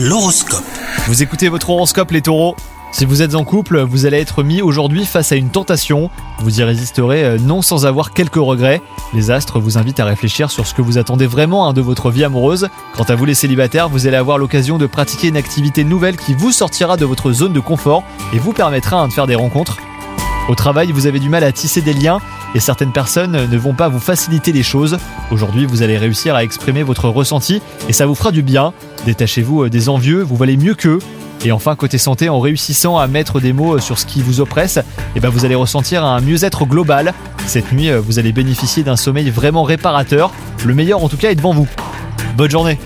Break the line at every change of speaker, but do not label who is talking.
L'horoscope.
Vous écoutez votre horoscope les taureaux Si vous êtes en couple, vous allez être mis aujourd'hui face à une tentation. Vous y résisterez euh, non sans avoir quelques regrets. Les astres vous invitent à réfléchir sur ce que vous attendez vraiment hein, de votre vie amoureuse. Quant à vous les célibataires, vous allez avoir l'occasion de pratiquer une activité nouvelle qui vous sortira de votre zone de confort et vous permettra hein, de faire des rencontres. Au travail, vous avez du mal à tisser des liens et certaines personnes ne vont pas vous faciliter les choses. Aujourd'hui, vous allez réussir à exprimer votre ressenti et ça vous fera du bien. Détachez-vous euh, des envieux, vous valez mieux qu'eux. Et enfin, côté santé, en réussissant à mettre des mots euh, sur ce qui vous oppresse, eh ben vous allez ressentir un mieux-être global. Cette nuit, euh, vous allez bénéficier d'un sommeil vraiment réparateur. Le meilleur en tout cas est devant vous. Bonne journée